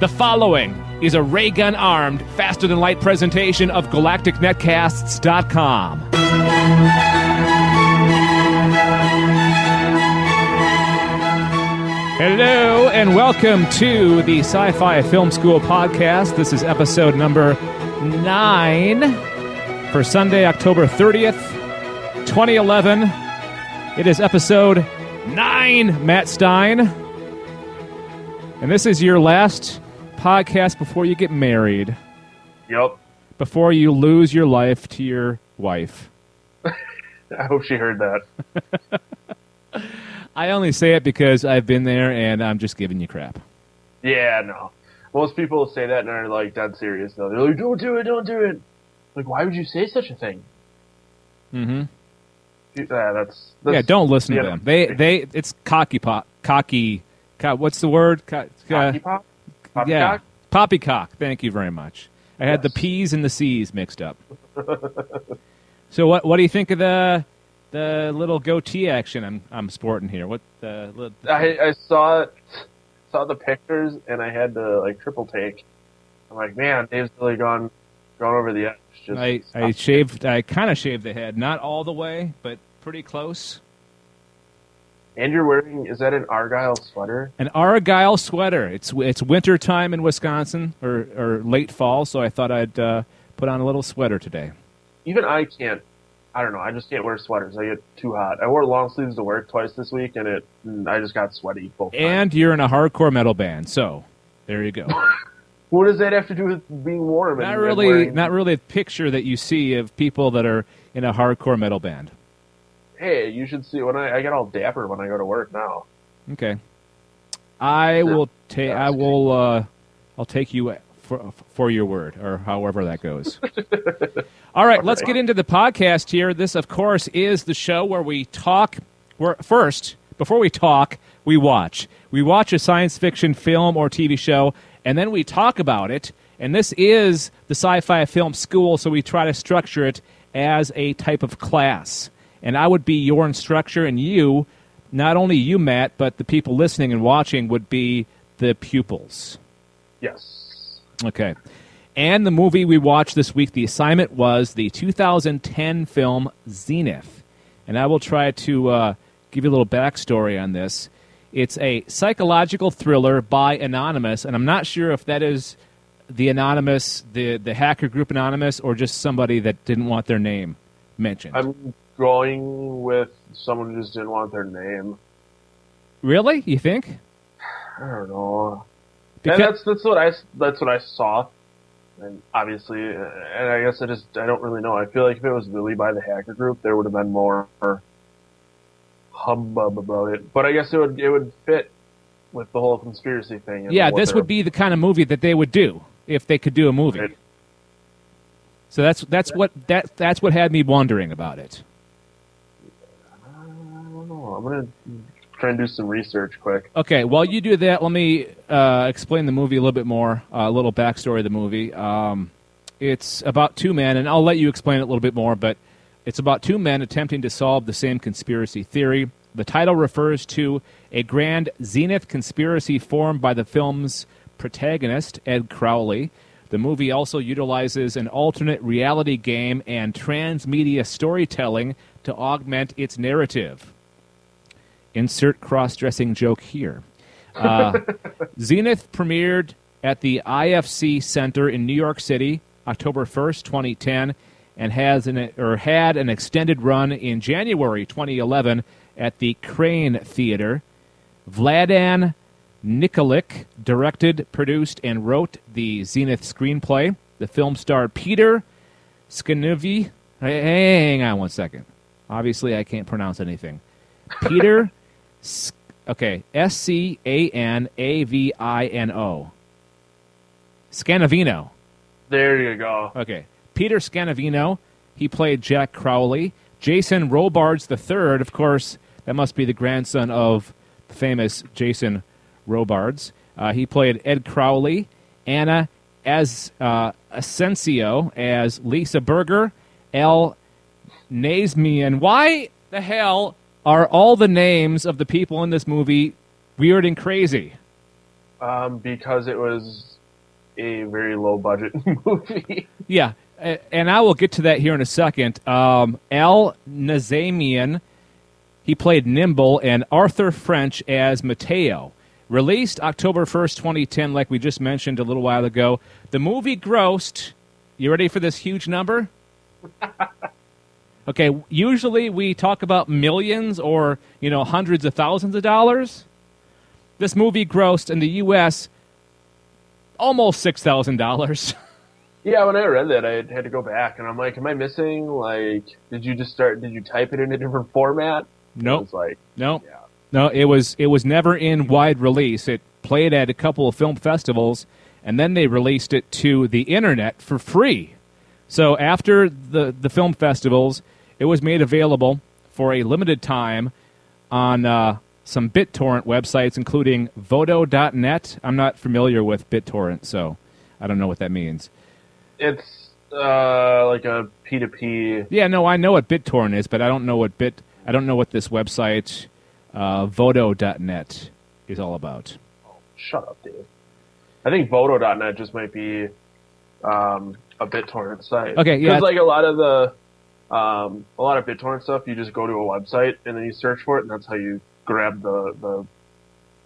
The following is a ray gun armed, faster than light presentation of GalacticNetcasts.com. Hello, and welcome to the Sci Fi Film School podcast. This is episode number nine for Sunday, October 30th, 2011. It is episode nine, Matt Stein. And this is your last podcast before you get married, Yep. before you lose your life to your wife. I hope she heard that. I only say it because I've been there and I'm just giving you crap. Yeah, no. Most people say that and are like dead serious though. They're like, "Don't do it, don't do it." Like, why would you say such a thing? Mm-hmm. Yeah, that's, that's Yeah, don't listen to them. They they it's cocky pop cocky. Co- what's the word? Co- Cocky pop. Poppycock? yeah, poppycock. Thank you very much. I had the. P's and the C's mixed up. so what what do you think of the the little goatee action I'm I'm sporting here? What the little, I, I saw it, saw the pictures, and I had to like triple take. I'm like, man, Dave's really gone, gone over the edge. Just I I shaved I kind of shaved the head, not all the way, but pretty close. And you're wearing is that an argyle sweater? An Argyle sweater. It's it's winter time in Wisconsin or or late fall, so I thought I'd uh, put on a little sweater today. Even I can't. I don't know. I just can't wear sweaters. I get too hot. I wore long sleeves to work twice this week, and it and I just got sweaty both times. And you're in a hardcore metal band, so there you go. What does that have to do with being warm? and- not and really, wearing- not really a picture that you see of people that are in a hardcore metal band. Hey, you should see when I, I get all dapper when I go to work now. Okay, I will take. I will. Uh, I'll take you for for your word, or however that goes. All right, let's get into the podcast here. This, of course, is the show where we talk. Where first, before we talk, we watch. We watch a science fiction film or TV show, and then we talk about it. And this is the Sci-Fi Film School, so we try to structure it as a type of class. And I would be your instructor, and you, not only you, Matt, but the people listening and watching would be the pupils. Yes. Okay. And the movie we watched this week, the assignment was the 2010 film Zenith. And I will try to uh, give you a little backstory on this. It's a psychological thriller by Anonymous, and I'm not sure if that is the Anonymous, the, the hacker group Anonymous, or just somebody that didn't want their name mentioned. I'm going with someone who just didn't want their name. really? You think? I don't know. Because- and that's that's what I that's what I saw. And obviously, and I guess I just I don't really know. I feel like if it was really by the hacker group, there would have been more hubbub about it. But I guess it would it would fit with the whole conspiracy thing. yeah, this would be the kind of movie that they would do if they could do a movie. Right. So that's that's what that that's what had me wondering about it. I'm gonna try and do some research quick. Okay, while you do that, let me uh, explain the movie a little bit more, uh, a little backstory of the movie. Um, it's about two men, and I'll let you explain it a little bit more, but it's about two men attempting to solve the same conspiracy theory. The title refers to a grand zenith conspiracy formed by the film's protagonist, Ed Crowley. The movie also utilizes an alternate reality game and transmedia storytelling to augment its narrative. Insert cross dressing joke here. Uh, Zenith premiered at the IFC Center in New York City October 1st, 2010, and has an, or had an extended run in January 2011 at the Crane Theater. Vladan Nikolic directed, produced, and wrote the Zenith screenplay. The film starred Peter Scanuvi. Hang on one second. Obviously, I can't pronounce anything. Peter, okay, S C A N A V I N O. Scanavino. There you go. Okay. Peter Scanavino, he played Jack Crowley. Jason Robards III, of course, that must be the grandson of the famous Jason Robards. Uh, he played Ed Crowley. Anna as uh, Asensio as Lisa Berger. L. Nasmian. Why the hell are all the names of the people in this movie weird and crazy? Um, because it was a very low budget movie. Yeah, and I will get to that here in a second. Um, Al Nazemian, he played Nimble, and Arthur French as Mateo. Released October 1st, 2010, like we just mentioned a little while ago. The movie grossed, you ready for this huge number? okay, usually we talk about millions or, you know, hundreds of thousands of dollars. This movie grossed in the U.S. almost $6,000. yeah, when I read that, I had to go back, and I'm like, am I missing? Like, did you just start? Did you type it in a different format? Nope. It's like, No, yeah. no, it was it was never in wide release. It played at a couple of film festivals, and then they released it to the internet for free. So after the the film festivals, it was made available for a limited time on uh, some BitTorrent websites, including Vodo.net. I'm not familiar with BitTorrent, so I don't know what that means. It's uh, like a P2P. Yeah, no, I know what BitTorrent is, but I don't know what Bit. I don't know what this website, uh, Vodo.net, is all about. Shut up, dude. I think Vodo.net just might be um, a BitTorrent site. Okay, yeah. Because like a lot of the, um, a lot of BitTorrent stuff, you just go to a website and then you search for it, and that's how you grab the the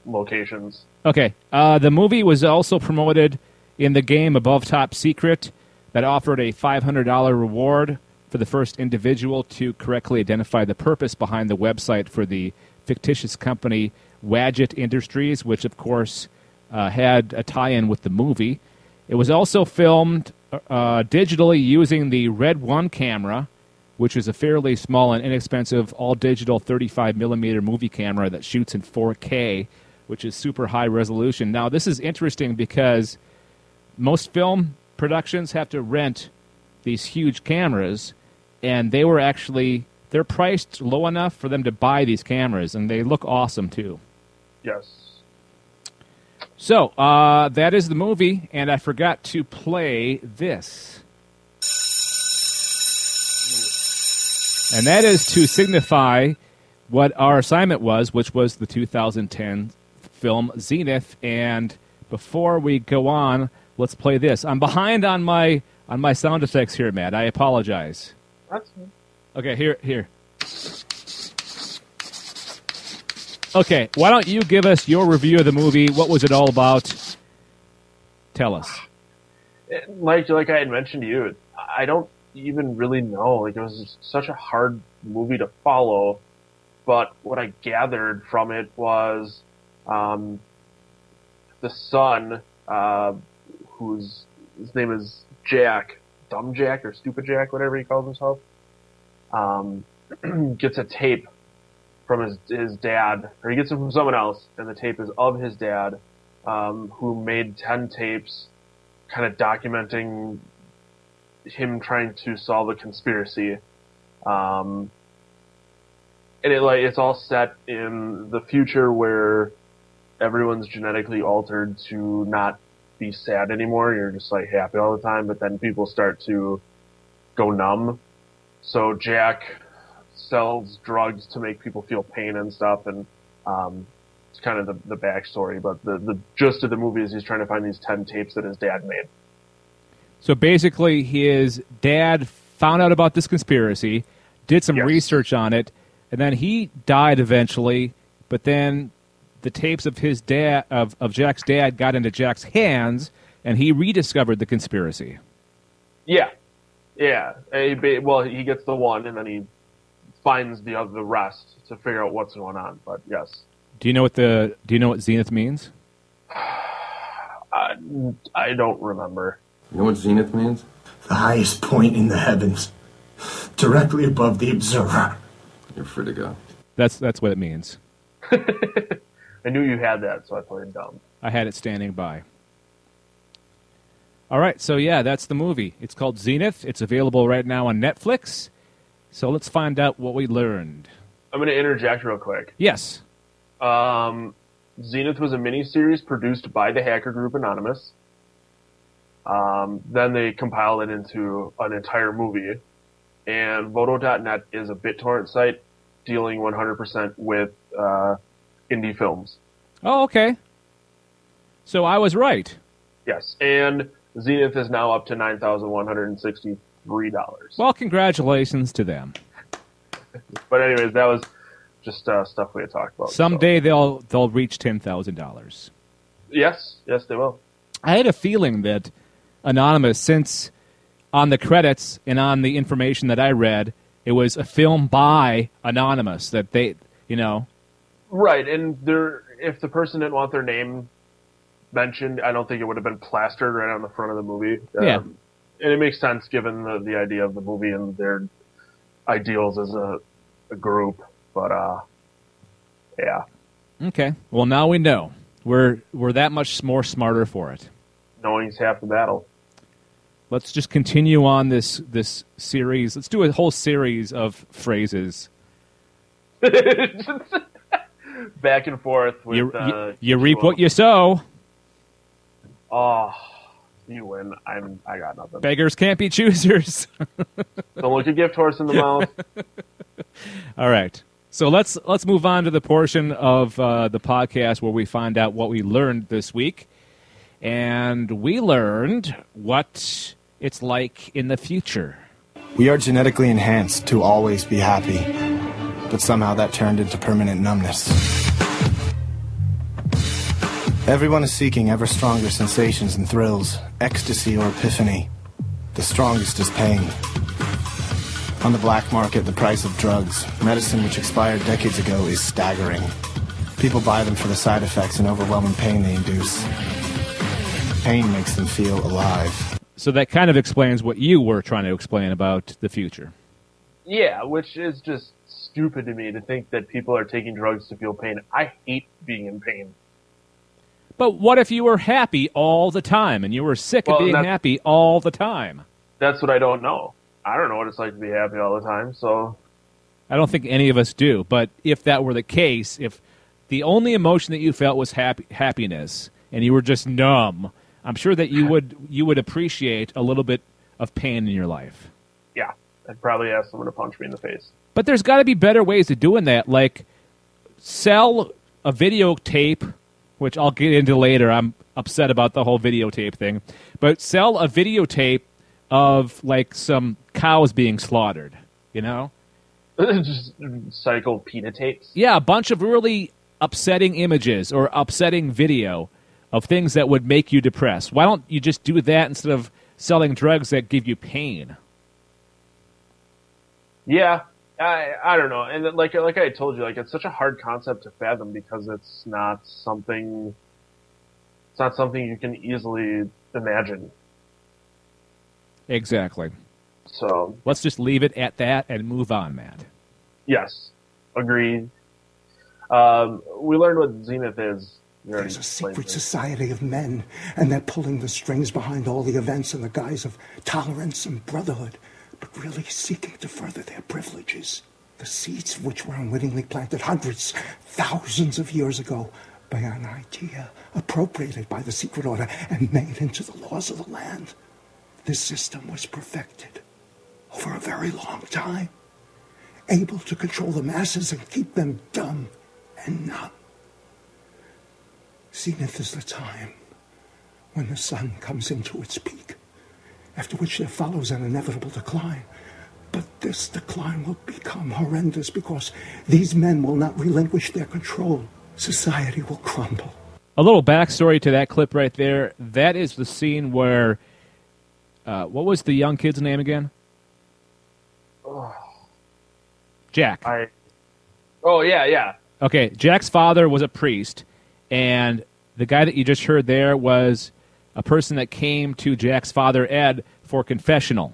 locations. Okay, uh, the movie was also promoted in the game Above Top Secret that offered a $500 reward for the first individual to correctly identify the purpose behind the website for the fictitious company Wadget Industries, which of course uh, had a tie-in with the movie. It was also filmed uh, digitally using the Red One camera, which is a fairly small and inexpensive all-digital 35 millimeter movie camera that shoots in 4K, which is super high resolution. Now, this is interesting because most film productions have to rent these huge cameras, and they were actually they're priced low enough for them to buy these cameras, and they look awesome too. Yes. So uh, that is the movie, and I forgot to play this. And that is to signify what our assignment was, which was the 2010 film Zenith. And before we go on, let's play this. I'm behind on my on my sound effects here, Matt. I apologize. That's Okay, here, here. Okay, why don't you give us your review of the movie? What was it all about? Tell us. like like I had mentioned to you. I don't even really know. Like it was such a hard movie to follow. But what I gathered from it was um, the son, uh, whose his name is Jack, Dumb Jack or Stupid Jack, whatever he calls himself, um, gets a tape from his his dad, or he gets it from someone else, and the tape is of his dad, um, who made ten tapes, kind of documenting him trying to solve a conspiracy. Um, and it like it's all set in the future where everyone's genetically altered to not be sad anymore. You're just like happy all the time, but then people start to go numb. So Jack sells drugs to make people feel pain and stuff, and um, it's kind of the, the backstory. But the the gist of the movie is he's trying to find these ten tapes that his dad made. So basically, his dad found out about this conspiracy, did some Yes. research on it, and then he died eventually. But then the tapes of his dad of, of Jack's dad got into Jack's hands, and he rediscovered the conspiracy. Yeah, yeah. Well, he gets the one, and then he finds the other the rest to figure out what's going on. But yes, Do you know what the Do you know what Zenith means? I, I don't remember. You know what zenith means? the highest point in the heavens, directly above the observer. You're free to go. That's that's what it means. I knew you had that, so I played dumb. I had it standing by. All right, so yeah, that's the movie. It's called Zenith. It's available right now on Netflix. So let's find out what we learned. I'm going to interject real quick. Yes. Um, Zenith was a miniseries produced by the hacker group Anonymous. Um, then they compiled it into an entire movie. And Vodo.net is a BitTorrent site dealing 100% with uh, indie films. Oh, okay. So I was right. Yes, and Zenith is now up to nine thousand one hundred and sixty-three dollars. Well, congratulations to them. But anyways, that was just uh, stuff we had talked about. so- Someday they'll they'll reach ten thousand dollars. Yes, yes, they will. I had a feeling that Anonymous, since on the credits and on the information that I read, it was a film by Anonymous. That they, you know, Right, and there, if the person didn't want their name mentioned, I don't think it would have been plastered right on the front of the movie. Um, Yeah. and it makes sense given the, the idea of the movie and their ideals as a, a group. But uh, yeah, okay. Well, now we know. We're we're that much more smarter for it. knowing's half the battle. Let's just continue on this this series. Let's do a whole series of phrases. Back and forth with You, uh, you, you reap what you sow. Oh, you win. I'm. I got nothing. Beggars can't be choosers. Don't look a gift horse in the mouth. All right. So let's let's move on to the portion of uh, the podcast where we find out what we learned this week, and we learned what it's like in the future. We are genetically enhanced to always be happy, but somehow that turned into permanent numbness. Everyone is seeking ever stronger sensations and thrills, ecstasy or epiphany. The strongest is pain. On the black market, the price of drugs, medicine which expired decades ago, is staggering. People buy them for the side effects and overwhelming pain they induce. Pain makes them feel alive. So that kind of explains what you were trying to explain about the future. Yeah, which is just stupid to me to think that people are taking drugs to feel pain. I hate being in pain. But what if you were happy all the time and you were sick Well, of being happy all the time? That's what I don't know. I don't know what it's like to be happy all the time. So I don't think any of us do. But if that were the case, if the only emotion that you felt was happy, happiness and you were just numb, I'm sure that you would you would appreciate a little bit of pain in your life. yeah, I'd probably ask someone to punch me in the face. But there's got to be better ways of doing that, like sell a videotape, which I'll get into later. I'm upset about the whole videotape thing, but sell a videotape of like some cows being slaughtered. You know, just cycle PETA tapes. yeah, a bunch of really upsetting images or upsetting video of things that would make you depressed. Why don't you just do that instead of selling drugs that give you pain? Yeah, I I don't know, and like like I told you, like it's such a hard concept to fathom because it's not something. It's not something you can easily imagine. Exactly. So Let's just leave it at that and move on, Matt. yes, agreed. Um, we learned what Zenith is. There's a secret society of men, and they're pulling the strings behind all the events in the guise of tolerance and brotherhood, but really seeking to further their privileges. The seeds of which were unwittingly planted hundreds, thousands of years ago by an idea appropriated by the secret order and made into the laws of the land. This system was perfected over a very long time, able to control the masses and keep them dumb and numb. Zenith is the time when the sun comes into its peak, after which there follows an inevitable decline. But this decline will become horrendous because these men will not relinquish their control. Society will crumble. A little backstory to that clip right there. That is the scene where, uh, what was the young kid's name again? Jack. I. Oh yeah, yeah. Okay, Jack's father was a priest, and the guy that you just heard there was a person that came to Jack's father, Ed, for confessional.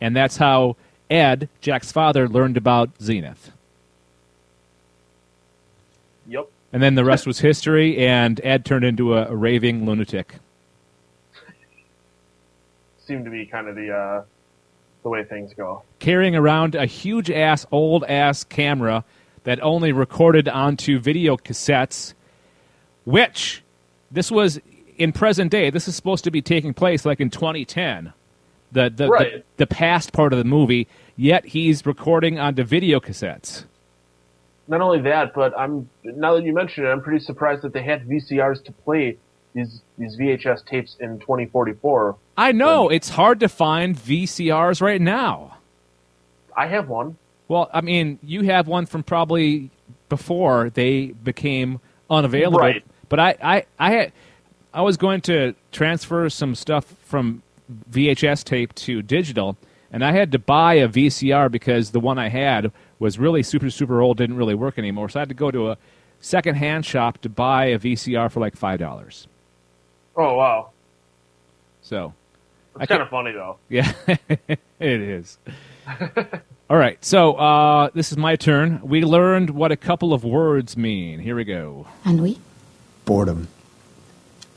And that's how Ed, Jack's father, learned about Zenith. Yep. And then the rest was history, and Ed turned into a, a raving lunatic. Seemed to be kind of the uh, the way things go. carrying around a huge ass, old ass camera that only recorded onto video cassettes, which this was in present day. This is supposed to be taking place like in 2010, the the, Right. the, the past part of the movie. Yet he's recording onto video cassettes. Not only that, but I'm now that you mention it, I'm pretty surprised that they had VCRs to play these these VHS tapes in 2044. I know it's hard to find VCRs right now. I have one. Well, I mean, you have one from probably before they became unavailable. Right. But I, I, I had, I was going to transfer some stuff from VHS tape to digital, and I had to buy a VCR because the one I had was really super, super old, didn't really work anymore. So I had to go to a secondhand shop to buy a VCR for like five dollars. Oh wow, So, I it's kind of funny though. yeah, it is. All right, so uh, this is my turn. We learned what a couple of words mean. Here we go. Ennui? Boredom,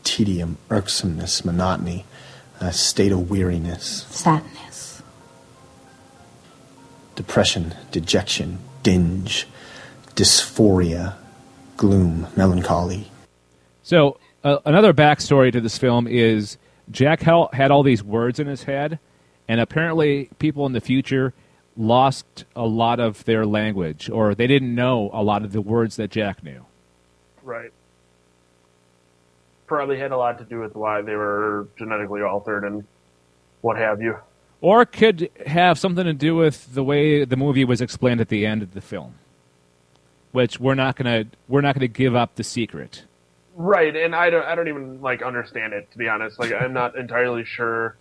tedium, irksomeness, monotony, a state of weariness, Sadness. depression, dejection, dinge, dysphoria, gloom, melancholy. So uh, another backstory to this film is Jack Hell had all these words in his head, and apparently people in the future lost a lot of their language, or they didn't know a lot of the words that Jack knew. Right. Probably had a lot to do with why they were genetically altered and what have you. Or could have something to do with the way the movie was explained at the end of the film, which we're not gonna we're not gonna give up the secret. Right, and I don't I don't even like understand it to be honest. Like I'm not entirely sure,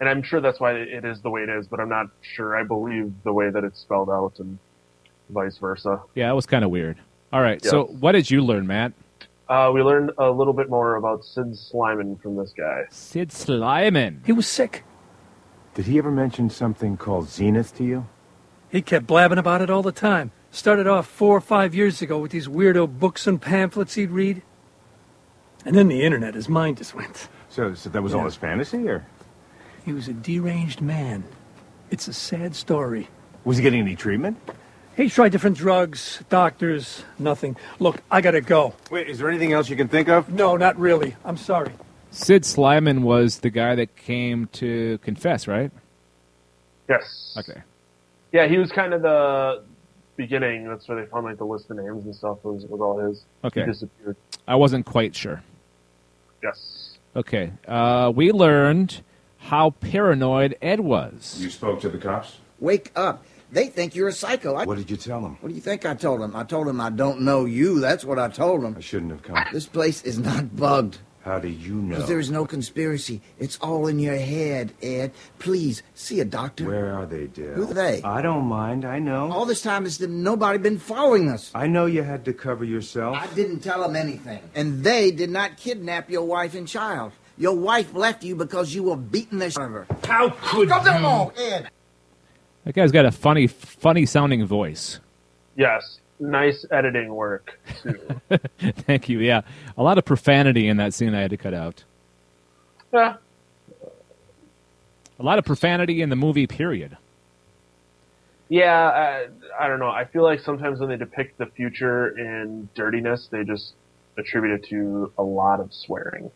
and I'm sure that's why it is the way it is. But I'm not sure I believe the way that it's spelled out, and vice versa. Yeah, it was kind of weird. All right, so what did you learn, Matt? Uh, we learned a little bit more about Sid Sliman from this guy. Sid Sliman. He was sick. Did he ever mention something called Zenith to you? He kept blabbing about it all the time. Started off four or five years ago with these weirdo books and pamphlets he'd read. And then the internet, his mind just went. So, so that was all his fantasy, or He was a deranged man. It's a sad story. was he getting any treatment? He tried different drugs, doctors, nothing. Look, I gotta go. Wait, is there anything else you can think of? No, not really. I'm sorry. Sid Slyman was the guy that came to confess, right? Yes. Okay. Yeah, he was kind of the beginning. That's where they found like the list of names and stuff was was all his. Okay. He disappeared. I wasn't quite sure. Yes. Okay. Uh, we learned how paranoid Ed was. You spoke to the cops? Wake up. They think you're a psycho. I, What did you tell them? what do you think I told them? I told them I don't know you. That's what I told them. I shouldn't have come. This place is not bugged. How do you know? Because there is no conspiracy. It's all in your head, Ed. Please, see a doctor. Where are they, Dale? Who are they? I don't mind. I know. All this time, has nobody been following us. I know you had to cover yourself. I didn't tell them anything. And they did not kidnap your wife and child. Your wife left you because you were beating the shit out of her. How could you? Come on, Ed. That guy's got a funny, funny sounding voice. Yes. Nice editing work too. Thank you. Yeah, a lot of profanity in that scene I had to cut out. yeah. A lot of profanity in the movie. Period. Yeah, I, I don't know. I feel like sometimes when they depict the future in dirtiness, they just attribute it to a lot of swearing.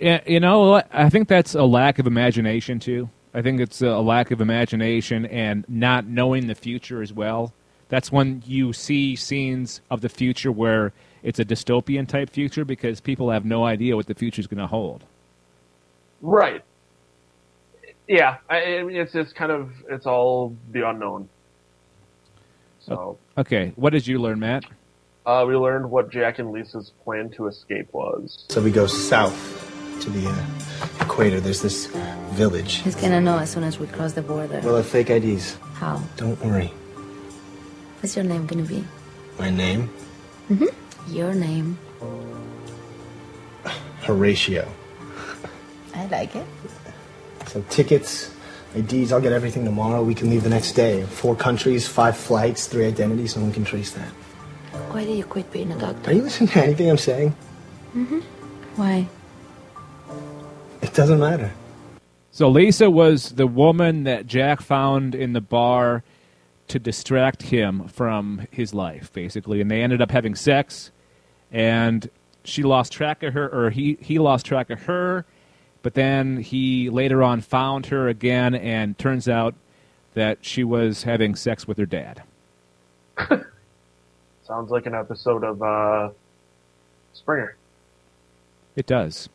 Yeah, you know. I think that's a lack of imagination too. I think it's a lack of imagination and not knowing the future as well. That's when you see scenes of the future where it's a dystopian type future because people have no idea what the future is going to hold. Right. Yeah, I, I mean, it's just kind of it's all the unknown. So Okay, what did you learn, Matt? uh, we learned what Jack and Lisa's plan to escape was. So we go south to the uh, equator. There's this village. He's gonna know as soon as we cross the border. We'll have fake IDs. How? Don't worry. What's your name gonna be? My name? Mm-hmm. Your name. Horatio. I like it. So tickets, IDs, I'll get everything tomorrow. We can leave the next day. Four countries, five flights, three identities. No one can trace that. Why did you quit being a doctor? Are you listening to anything I'm saying? Mm-hmm. Why? It doesn't matter. So Lisa was the woman that Jack found in the bar to distract him from his life, basically, and they ended up having sex, and she lost track of her, or he he lost track of her, but then he later on found her again, and turns out that she was having sex with her dad. Sounds like an episode of uh, Springer. It does.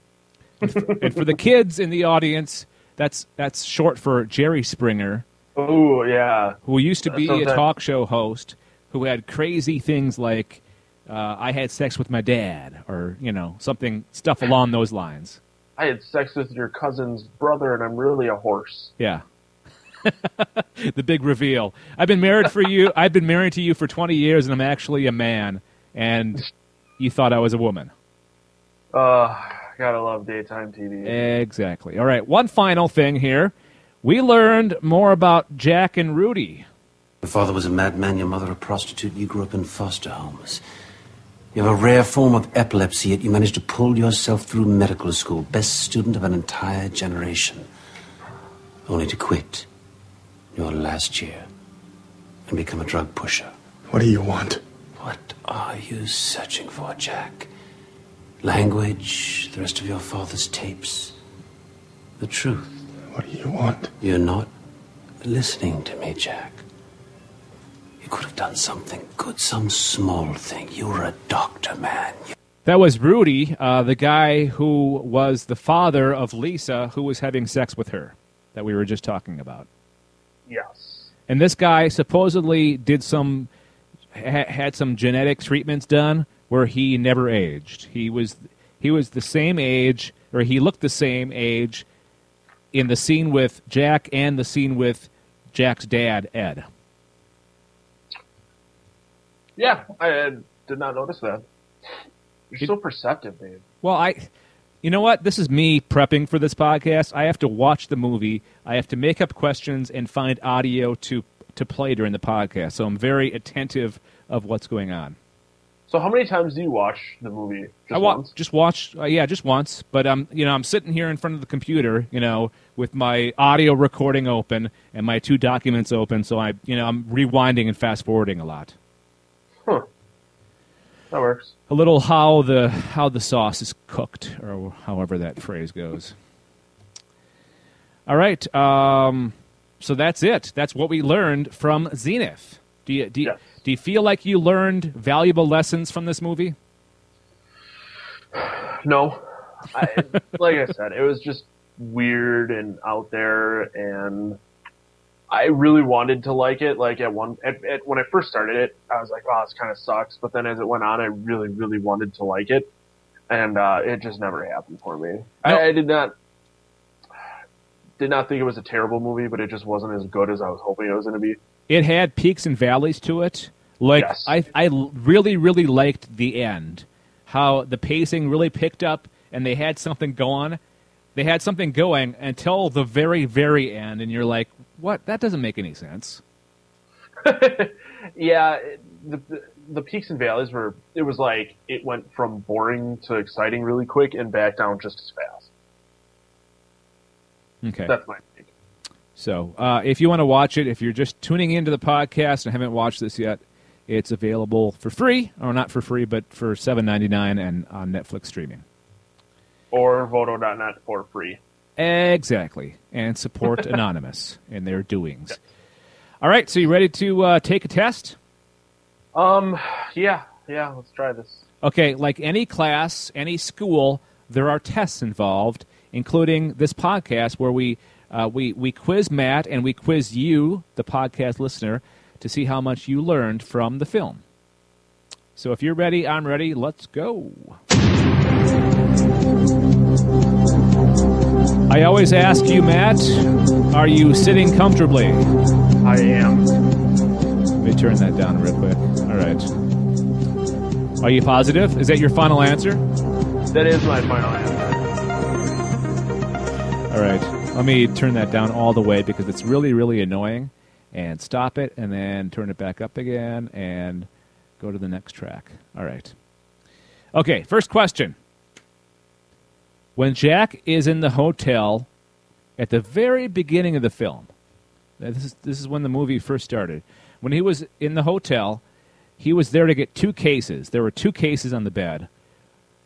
and, for, and for the kids in the audience, that's that's short for Jerry Springer, Oh yeah. who used to be a talk show host who had crazy things like uh, "I had sex with my dad" or you know something stuff along those lines. I had sex with your cousin's brother, and I'm really a horse. Yeah. the big reveal. I've been married for you. I've been married to you for 20 years, and I'm actually a man. And you thought I was a woman. Uh, gotta love daytime TV. Exactly. All right. One final thing here. We learned more about Jack and Rudy. Your father was a madman, your mother a prostitute, you grew up in foster homes. You have a rare form of epilepsy, yet you managed to pull yourself through medical school, best student of an entire generation. Only to quit your last year and become a drug pusher. What do you want? What are you searching for, Jack? Language, the rest of your father's tapes, the truth. What do you want? You're not listening to me, Jack. You could have done something good, some small thing. You were a doctor, man. You- That was Rudy, uh, the guy who was the father of Lisa, who was having sex with her, that we were just talking about. Yes. And this guy supposedly did some ha- had some genetic treatments done where he never aged. He was he was the same age, or he looked the same age in the scene with Jack and the scene with Jack's dad, Ed. Yeah, I uh, did not notice that. You're so perceptive, Dave. Well, I, you know what? This is me prepping for this podcast. I have to watch the movie. I have to make up questions and find audio to to play during the podcast. So I'm very attentive of what's going on. So, how many times do you watch the movie? Just I wa- once? just watch, uh, yeah, just once. But um, you know, I'm sitting here in front of the computer, you know, with my audio recording open and my two documents open. So I, you know, I'm rewinding and fast forwarding a lot. Huh. That works. A little how the how the sauce is cooked, or however that phrase goes. All right, um, so that's it. That's what we learned from Zenith. Do you do you, do you feel like you learned valuable lessons from this movie? No, I, like I said, it was just weird and out there, and I really wanted to like it. Like at one, at, at, when I first started it, I was like, "Oh, this kind of sucks." But then as it went on, I really, really wanted to like it, and uh, it just never happened for me. I, I did not did not think it was a terrible movie, but it just wasn't as good as I was hoping it was going to be. It had peaks and valleys to it. Like Yes. I, I really, really liked the end. How the pacing really picked up, and they had something going. They had something going until the very, very end, and you're like, "What? That doesn't make any sense." yeah, the, the the peaks and valleys were. It was like it went from boring to exciting really quick and back down just as fast. Okay. That's my. So, uh, if you want to watch it, if you're just tuning into the podcast and haven't watched this yet, it's available for free, or not for free, but for seven ninety nine and on Netflix streaming. Or Vodo.net for free. Exactly, and support Anonymous in their doings. All right, so you ready to uh, take a test? Um, yeah, yeah. Let's try this. Okay, like any class, any school, there are tests involved, including this podcast where we uh, we we quiz Matt and we quiz you, the podcast listener, to see how much you learned from the film. So if you're ready, I'm ready. Let's go. I always ask you, Matt, are you sitting comfortably? I am. Let me turn that down real quick. All right. Are you positive? Is that your final answer? That is my final answer. All right. Let me turn that down all the way because it's really, really annoying. And stop it, and then turn it back up again, and go to the next track. All right. Okay, first question. When Jack is in the hotel at the very beginning of the film, this is, this is when the movie first started. When he was in the hotel, he was there to get two cases. There were two cases on the bed.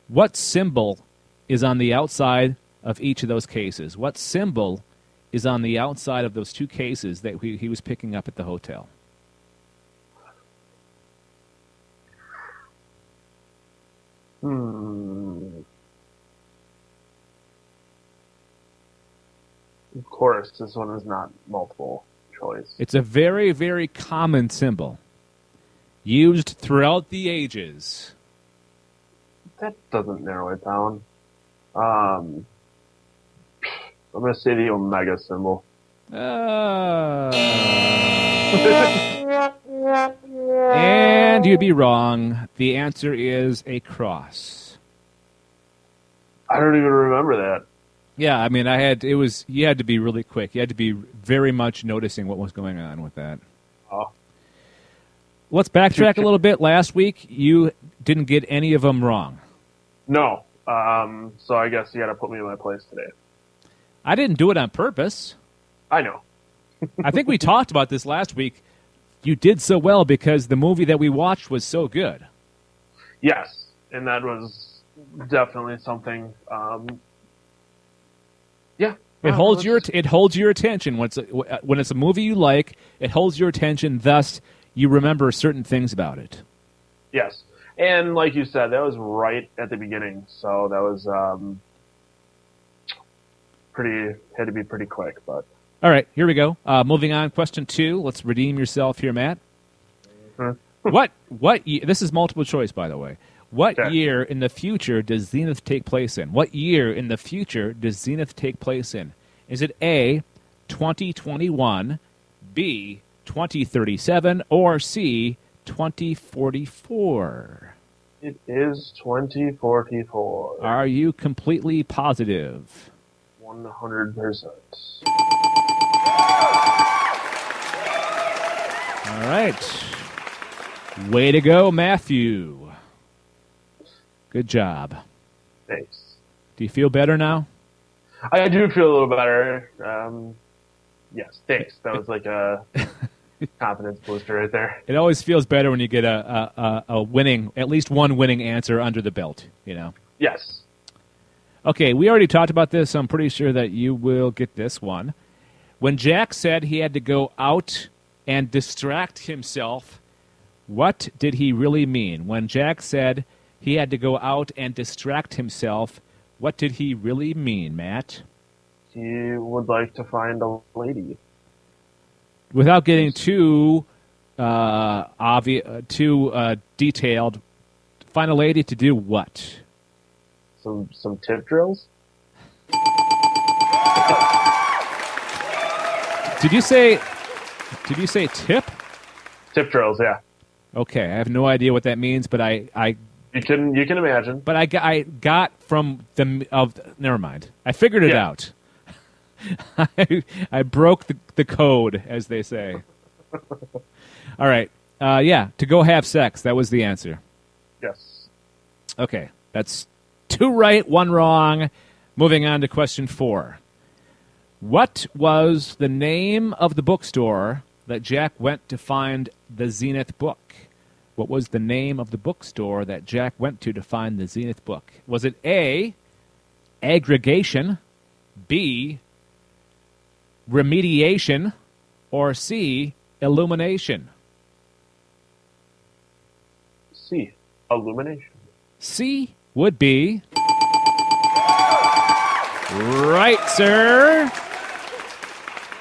What symbol is on the outside of each of those cases? What symbol is on the outside of those two cases that he, he was picking up at the hotel? Hmm. Of course, this one is not multiple choice. It's a very, very common symbol used throughout the ages. That doesn't narrow it down. Um, I'm gonna say the omega symbol. Uh, and you'd be wrong. The answer is a cross. I don't even remember that. Yeah, I mean, I had it was you had to be really quick. You had to be very much noticing what was going on with that. Oh. Let's backtrack a little bit. Last week, you didn't get any of them wrong. No. Um, so I guess you got to put me in my place today. I didn't do it on purpose. I know. I think we talked about this last week. You did so well because the movie that we watched was so good. Yes, and that was definitely something. Um, yeah, It Uh, holds your it holds your attention when it's a, when it's a movie you like. It holds your attention. Thus, you remember certain things about it. Yes, and like you said, that was right at the beginning, so that was um, pretty had to be pretty quick. But All right, here we go. Uh, moving on, question two. Let's redeem yourself here, Matt. what what ye- this is multiple choice, by the way. What Okay. year in the future does Zenith take place in? What year in the future does Zenith take place in? Is it A, 2021, B, 2037, or C, 2044? it is twenty forty four, Are you completely positive? One hundred percent. All right. Way to go, Matthew. Good job. Thanks. Do you feel better now? I do feel a little better. Um, yes, thanks. That was like a confidence booster right there. It always feels better when you get a, a, a winning, at least one winning answer under the belt, you know? Yes. Okay, we already talked about this. So I'm pretty sure that you will get this one. When Jack said he had to go out and distract himself, what did he really mean? When Jack said he had to go out and distract himself, what did he really mean, Matt? He would like to find a lady. Without getting too uh, obvious, uh, too uh, detailed, find a lady to do what? Some some tip drills. Did you say? Did you say tip? Tip drills, yeah. Okay, I have no idea what that means, but I, I You can you can imagine. but I got, I got from the of never mind. I figured it Yeah. out. I, I broke the, the code, as they say. All right, uh, yeah, to go have sex. That was the answer. Yes. Okay, that's two right, one wrong. Moving on to question four. What was the name of the bookstore that Jack went to find the Zenith book? What was the name of the bookstore that Jack went to to find the Zenith book? Was it A, aggregation, B, remediation, or C, illumination? C. Illumination. C would be right, sir.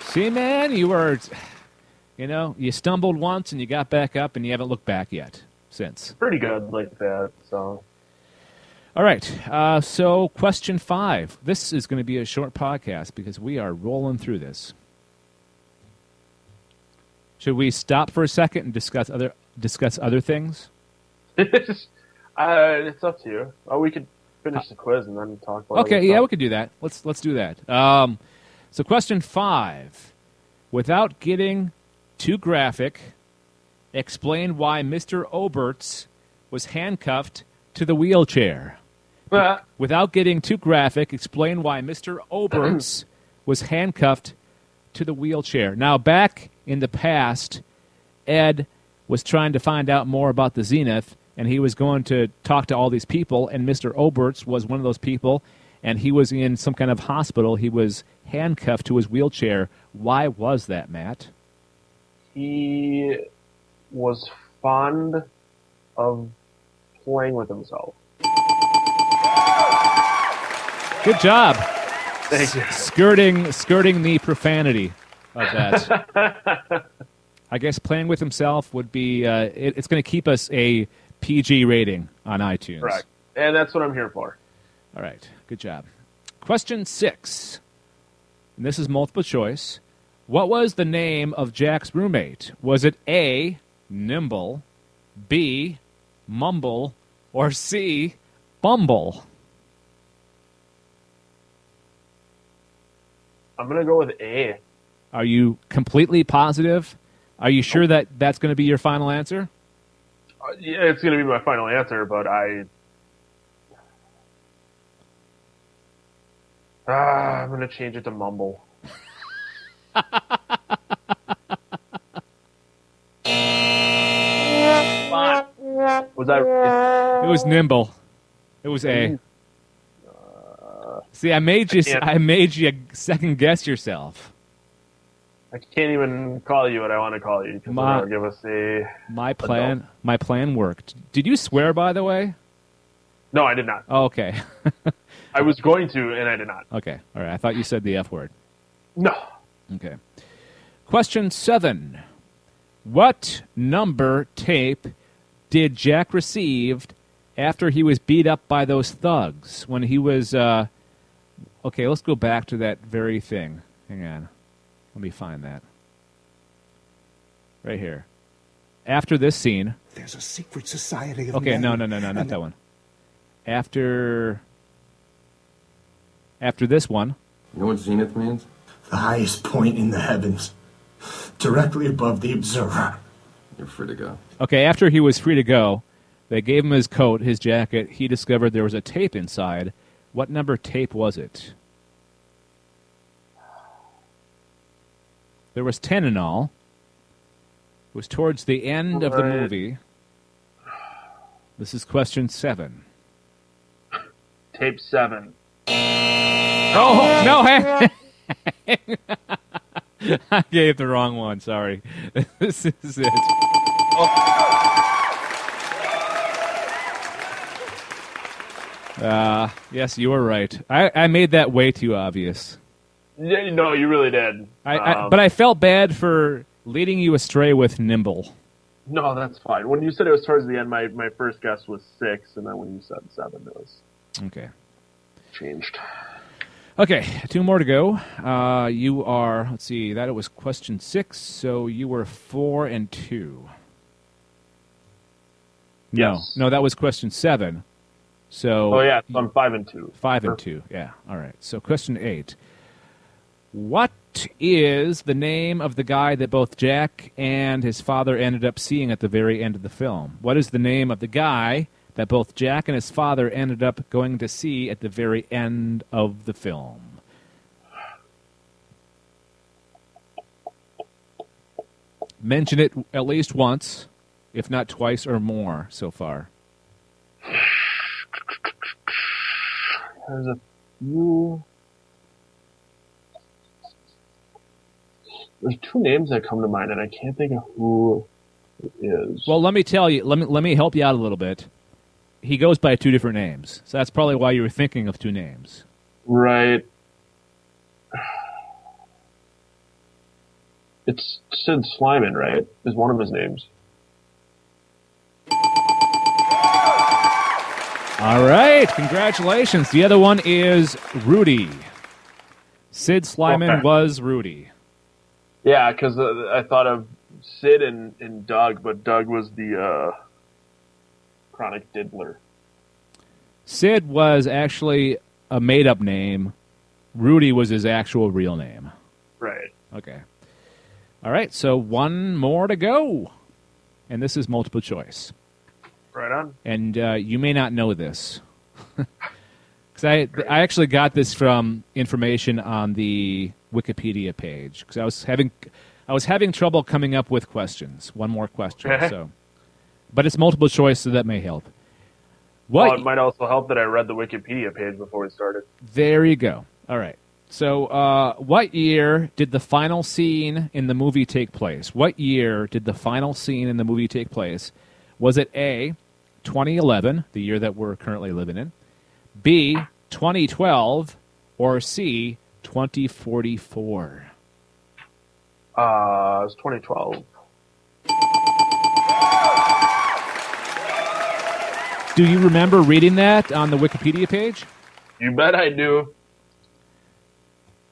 See, man, you were, you know, you stumbled once and you got back up, and you haven't looked back yet since. Pretty good like that. So All right. Uh, so, question five. This is going to be a short podcast because we are rolling through this. Should we stop for a second and discuss other discuss other things? uh, it's up to you. Oh, we could finish the quiz and then talk about. Okay, yeah, we could do that. Let's let's do that. Um, so, question five, without getting too graphic, explain why Mister Oberts was handcuffed to the wheelchair. Ah, Without getting too graphic, explain why Mister Oberts was handcuffed to the wheelchair. Now, back in the past, Ed was trying to find out more about the Zenith, and he was going to talk to all these people, and Mr. Oberts was one of those people, and he was in some kind of hospital. He was handcuffed to his wheelchair. Why was that, Matt? he was fond of playing with himself. Good job. Thank you. skirting skirting the profanity of that. I guess playing with himself would be. Uh, it, it's going to keep us a PG rating on iTunes. Correct. And that's what I'm here for. All right. Good job. Question six. And this is multiple choice. What was the name of Jack's roommate? Was it A. Nimble, B. Mumble, or C. Bumble? I'm gonna go with A. Are you completely positive? Are you sure that that's going to be your final answer? Uh, yeah, it's gonna be my final answer, but I. Ah, I'm gonna change it to mumble. Was that? It was nimble. It was A. See, I made you. can't- I made you second guess yourself. I can't even call you what I want to call you because it'll give us a. My plan. My plan worked. Did you swear, by the way? No, I did not. Oh, okay. I was going to, and I did not. okay. All right. I thought you said the F word. No. Okay. Question seven. What number tape did Jack receive after he was beat up by those thugs when he was? Uh, okay, let's go back to that very thing. Hang on. Let me find that. Right here. After this scene. There's a secret society of Okay, men. no, no, no, no, not and that one. After. After this one. You know what zenith means? The highest point in the heavens, directly above the observer. You're free to go. Okay, after he was free to go, they gave him his coat, his jacket. He discovered there was a tape inside. What number tape was it? There was 10 in all. It was towards the end of the Right. movie. This is question 7. Tape seven. Oh, no, hey. I gave the wrong one, sorry. this is it. Uh, yes, you were right. I, I made that way too obvious. Yeah, no, you really did. I, I, Um, but I felt bad for leading you astray with Nimble. No, that's fine. When you said it was towards the end, my, my first guess was six, and then when you said seven, it was Okay. changed. Okay, two more to go. Uh, you are, let's see, that was question six, so you were four and two. No, Yes. no, that was question seven. So Oh yeah, so I'm five and two. Five and two. Yeah. All right. So question eight. What is the name of the guy that both Jack and his father ended up seeing at the very end of the film? What is the name of the guy that both Jack and his father ended up going to see at the very end of the film? Mention it at least once, if not twice or more so far. There's a few. There's two names that come to mind, and I can't think of who it is. Well, let me tell you. Let me let me help you out a little bit. He goes by two different names, so that's probably why you were thinking of two names. Right. It's Sid Slyman, right? Is one of his names. All right, congratulations. The other one is Rudy. Sid Slyman Okay. was Rudy. Yeah, because uh, I thought of Sid and, and Doug, but Doug was the uh, chronic diddler. Sid was actually a made-up name. Rudy was his actual real name. Right. Okay. All right, so one more to go, and this is multiple choice. Right on. and uh, you may not know this because I I actually got this from information on the Wikipedia page because I was having I was having trouble coming up with questions. One more question, so but it's multiple choice, so that may help. What? Well, it might also help that I read the Wikipedia page before we started. There you go. All right. So, uh, what year did the final scene in the movie take place? What year did the final scene in the movie take place? Was it A, 2011, the year that we're currently living in, B, 2012, or C, 2044? Uh, it was 2012. Do you remember reading that on the Wikipedia page? You bet I do.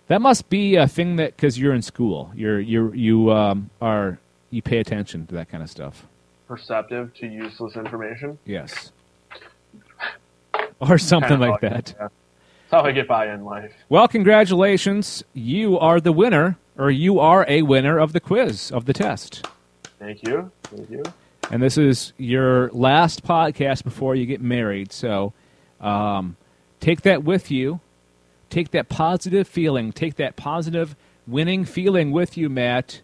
That must be a thing that because you're in school, you're you're you um, are you pay attention to that kind of stuff. Perceptive to useless information. Yes, or something Kinda like how that. yeah. How I get by in life. Well, congratulations, you are the winner, or you are a winner of the quiz of the test. Thank you. Thank you. And this is your last podcast before you get married. So um, take that with you. Take that positive feeling, take that positive winning feeling with you, Matt,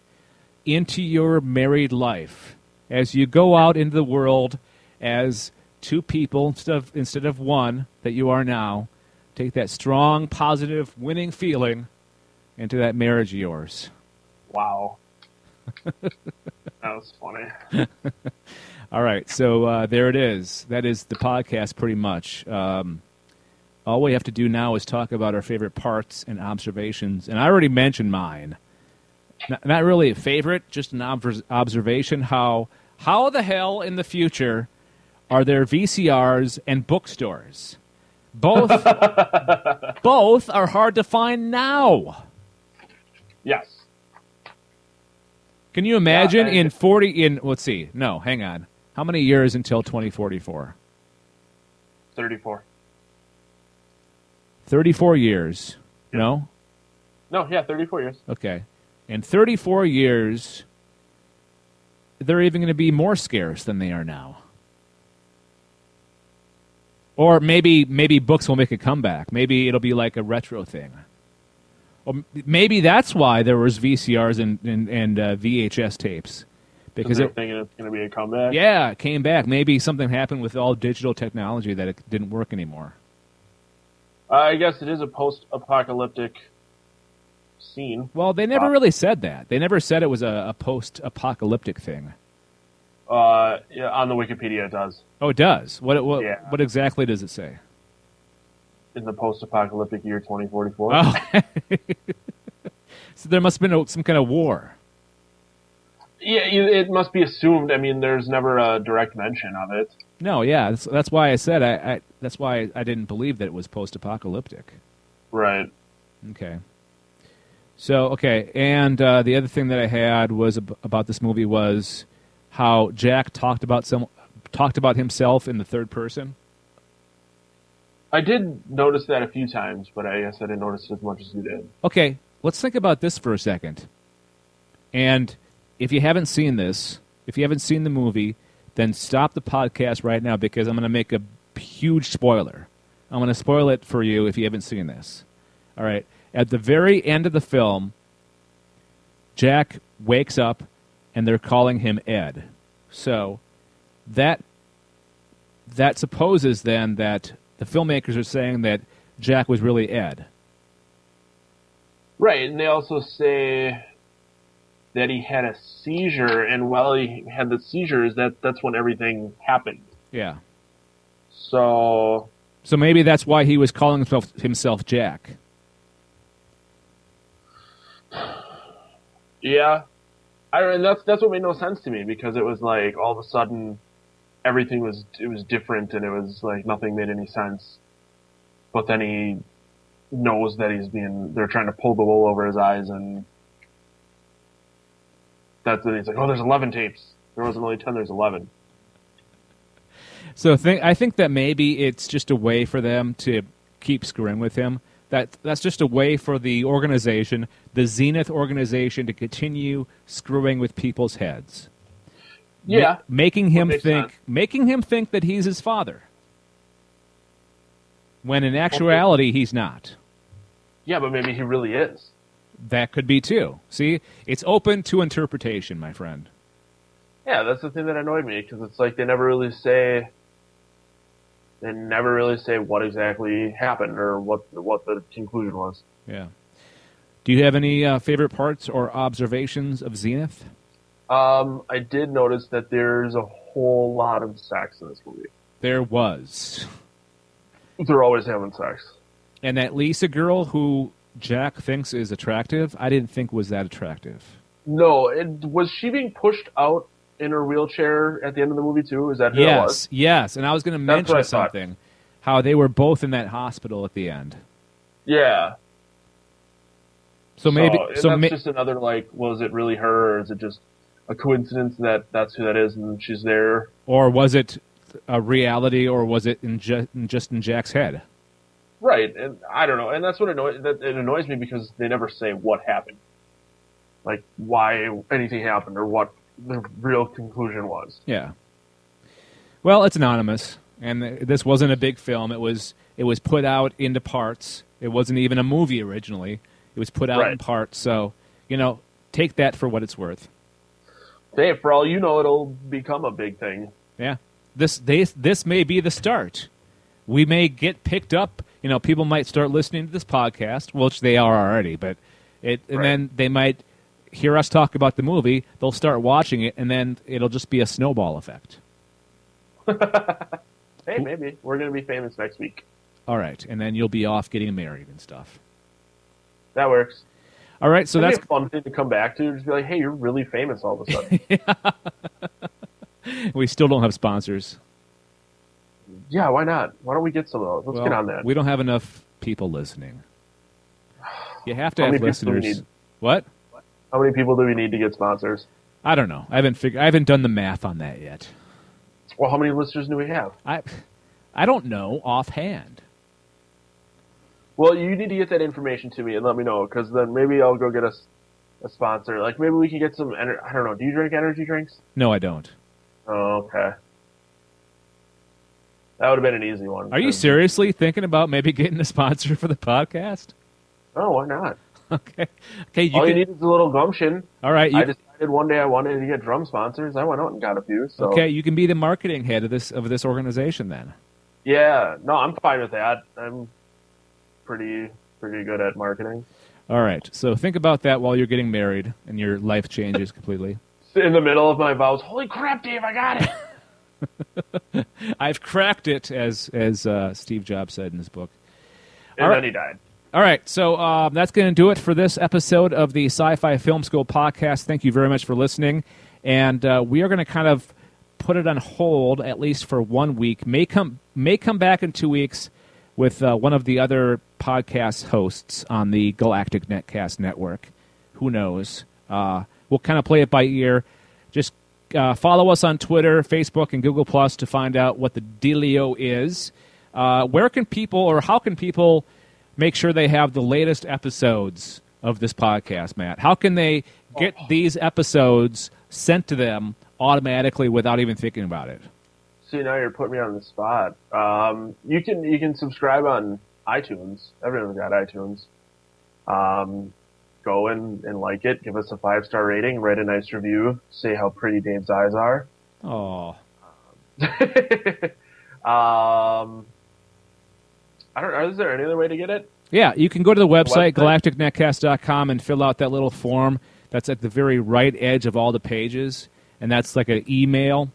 into your married life. As you go out into the world as two people instead of, instead of one that you are now, take that strong, positive, winning feeling into that marriage of yours. Wow. that was funny. All right, so uh, there it is. That is the podcast, pretty much. Um, all we have to do now is talk about our favorite parts and observations, and I already mentioned mine. Not, not really a favorite, just an obver- observation. How how the hell in the future are there VCRs and bookstores? Both both are hard to find now. Yes. Can you imagine I- in 40 in let's see. No, hang on. How many years until 2044? 34. 34 years. No? No, yeah, 34 years. Okay. In 34 years they're even going to be more scarce than they are now. Or maybe maybe books will make a comeback. Maybe it'll be like a retro thing. Or maybe that's why there was VCRs and and, and uh, VHS tapes because they're it, thinking it's going to be a comeback. yeah, it came back. Maybe something happened with all digital technology that it didn't work anymore. I guess it is a post-apocalyptic scene. Well, they never Uh, really said that. They never said it was a, a post-apocalyptic thing. Uh, yeah, on the Wikipedia it does. Oh, it does. What what Yeah. what exactly does it say? In the post-apocalyptic year 2044. Oh, so there must have been some kind of war. Yeah, it must be assumed. I mean, there's never a direct mention of it. No, yeah, that's, that's why I said I, I. That's why I didn't believe that it was post-apocalyptic. Right. Okay. So okay, and uh, the other thing that I had was ab- about this movie was how Jack talked about some talked about himself in the third person. I did notice that a few times, but I guess I didn't notice it as much as you did. Okay, let's think about this for a second. And if you haven't seen this, if you haven't seen the movie, then stop the podcast right now because I'm going to make a huge spoiler. I'm going to spoil it for you if you haven't seen this. All right. At the very end of the film, Jack wakes up and they're calling him Ed. So that that supposes then that the filmmakers are saying that Jack was really Ed. Right, and they also say that he had a seizure, and while he had the seizures, that that's when everything happened. Yeah. So So maybe that's why he was calling himself, himself Jack. yeah, I and that's that's what made no sense to me because it was like all of a sudden everything was it was different and it was like nothing made any sense. But then he knows that he's being they're trying to pull the wool over his eyes and that's when he's like, oh, there's 11 tapes. There wasn't only 10, there's 11. So I think that maybe it's just a way for them to keep screwing with him. That that's just a way for the organization, the Zenith organization, to continue screwing with people's heads. Ma- Yeah. making him think, sense. making him think that he's his father, when in actuality he's not. Yeah, but maybe he really is. That could be too. See, it's open to interpretation, my friend. Yeah, that's the thing that annoyed me because it's like they never really say, they never really say what exactly happened or what what the conclusion was. Yeah. Do you have any uh, favorite parts or observations of Zenith? Um, I did notice that there's a whole lot of sex in this movie. There was. They're always having sex. And that Lisa girl who Jack thinks is attractive, I didn't think was that attractive. No, it, was she being pushed out in her wheelchair at the end of the movie too? Is that who it was? Yes, yes. And I was going to mention something. How they were both in that hospital at the end. Yeah. So maybe, and so, that's ma- just another like, was it really her, or is it just a coincidence that that's who that is and she's there? or was it a reality, or was it in ju- in just in Jack's head? Right, and I don't know, and that's what annoys that it annoys me because they never say what happened, like why anything happened or what the real conclusion was. Yeah. Well, it's anonymous, and th- this wasn't a big film. It was it was put out into parts. It wasn't even a movie originally. It was put out in parts. So you know, take that for what it's worth. Hey, for all you know, it'll become a big thing. Yeah. This they, this may be the start. We may get picked up. You know, people might start listening to this podcast, which they are already. But it, and Right. then they might hear us talk about the movie. They'll start watching it, and then it'll just be a snowball effect. Hey, maybe we're gonna be famous next week. All right, and then you'll be off getting married and stuff. That works. All right, so That'd that's a fun thing to come back to. Just be like, hey, you're really famous all of a sudden. we still don't have sponsors. yeah, why not? Why don't we get some of those? Let's Well, get on that. We don't have enough people listening. You have to have many people do we listeners. What? How many people do we need to get sponsors? I don't know. I haven't fig- I haven't done the math on that yet. Well, how many listeners do we have? I I don't know offhand. Well, you need to get that information to me and let me know, because then maybe I'll go get us a sponsor. Like maybe we can get some. Ener- I don't know. Do you drink energy drinks? No, I don't. Oh, okay. That would have been an easy one. Are you seriously thinking about maybe getting a sponsor for the podcast? Oh, why not? Okay. Okay, you All can, you need is a little gumption. All right, you, I decided one day I wanted to get drum sponsors. I went out and got a few. So Okay, you can be the marketing head of this of this organization then. yeah, no, I'm fine with that. I'm pretty pretty good at marketing. All right. So think about that while you're getting married and your life changes completely. In the middle of my vows, holy crap, Dave, I got it. I've cracked it as as uh, Steve Jobs said in his book. And All then right. he died. All right, so um, that's going to do it for this episode of the Sci-Fi Film School podcast. Thank you very much for listening, and uh, we are going to kind of put it on hold at least for one week. May come may come back in two weeks with uh, one of the other podcast hosts on the Galactic Netcast network. Who knows? Uh, we'll kind of play it by ear. Just uh, follow us on Twitter, Facebook, and Google Plus to find out what the dealio is. Uh, where can people, or how can people? Make sure they have the latest episodes of this podcast, Matt? How can they get these episodes sent to them automatically without even thinking about it? See, now you're putting me on the spot. Um, you can you can subscribe on iTunes. Everyone's got iTunes. Um, go and, and like it. Give us a five star rating. Write a nice review. Say how pretty Dave's eyes are. Oh, Um, I don't. Is there any other way to get it? yeah. You can go to the website, Website? galacticnetcast.com, and fill out that little form that's at the very right edge of all the pages. And that's like an email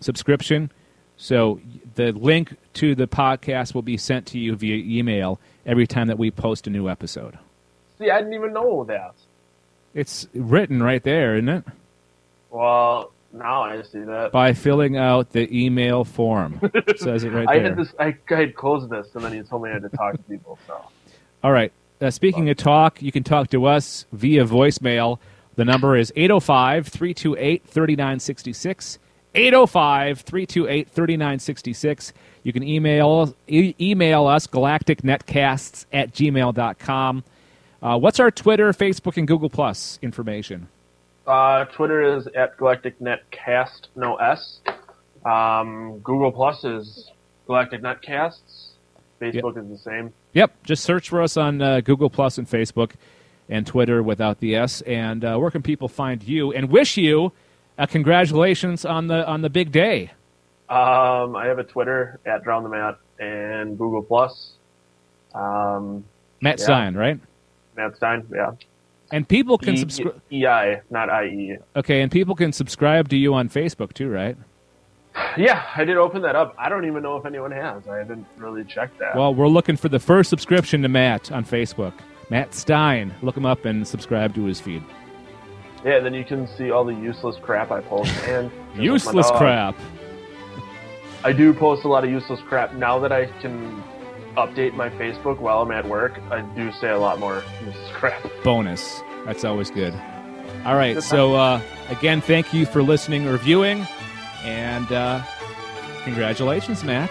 subscription. So the link to the podcast will be sent to you via email every time that we post a new episode. See, I didn't even know that. It's written right there, isn't it? Well, now I see that. by filling out the email form. It says it right I there. had this. I, I had closed this, and then he told me I had to talk to people. So All right. Uh, speaking of talk, you can talk to us via voicemail. The number is 805 328 3966. 805 328 3966. You can email, e- email us, galacticnetcasts at gmail.com. Uh, what's our Twitter, Facebook, and Google Plus information? Uh, Twitter is at Galactic Netcast, no S. Um, Google Plus is Galactic Netcasts. Facebook is the same. Yep, just search for us on uh, Google Plus and Facebook and Twitter without the S. And uh, where can people find you and wish you uh, congratulations on the on the big day? Um, I have a Twitter at Drown the Mat and Google Plus. Um, Matt Yeah. Stein, right? Matt Stein, yeah. And people can subscribe. EI, not IE. Okay, and people can subscribe to you on Facebook too, right? yeah, I did open that up. I don't even know if anyone has. I haven't really checked that. Well, we're looking for the first subscription to Matt on Facebook. Matt Stein. Look him up and subscribe to his feed. yeah, then you can see all the useless crap I post and Useless crap. I do post a lot of useless crap now that I can update my Facebook while I'm at work. I do say a lot more useless crap. Bonus. That's always good. All right. So, uh, again, thank you for listening or viewing. And uh, congratulations, Matt.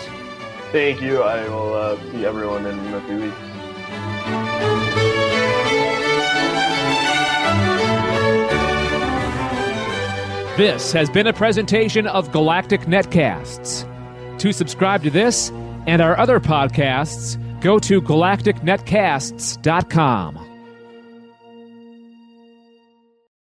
Thank you. I will uh, see everyone in a few weeks. This has been a presentation of Galactic Netcasts. To subscribe to this and our other podcasts, go to galacticnetcasts.com.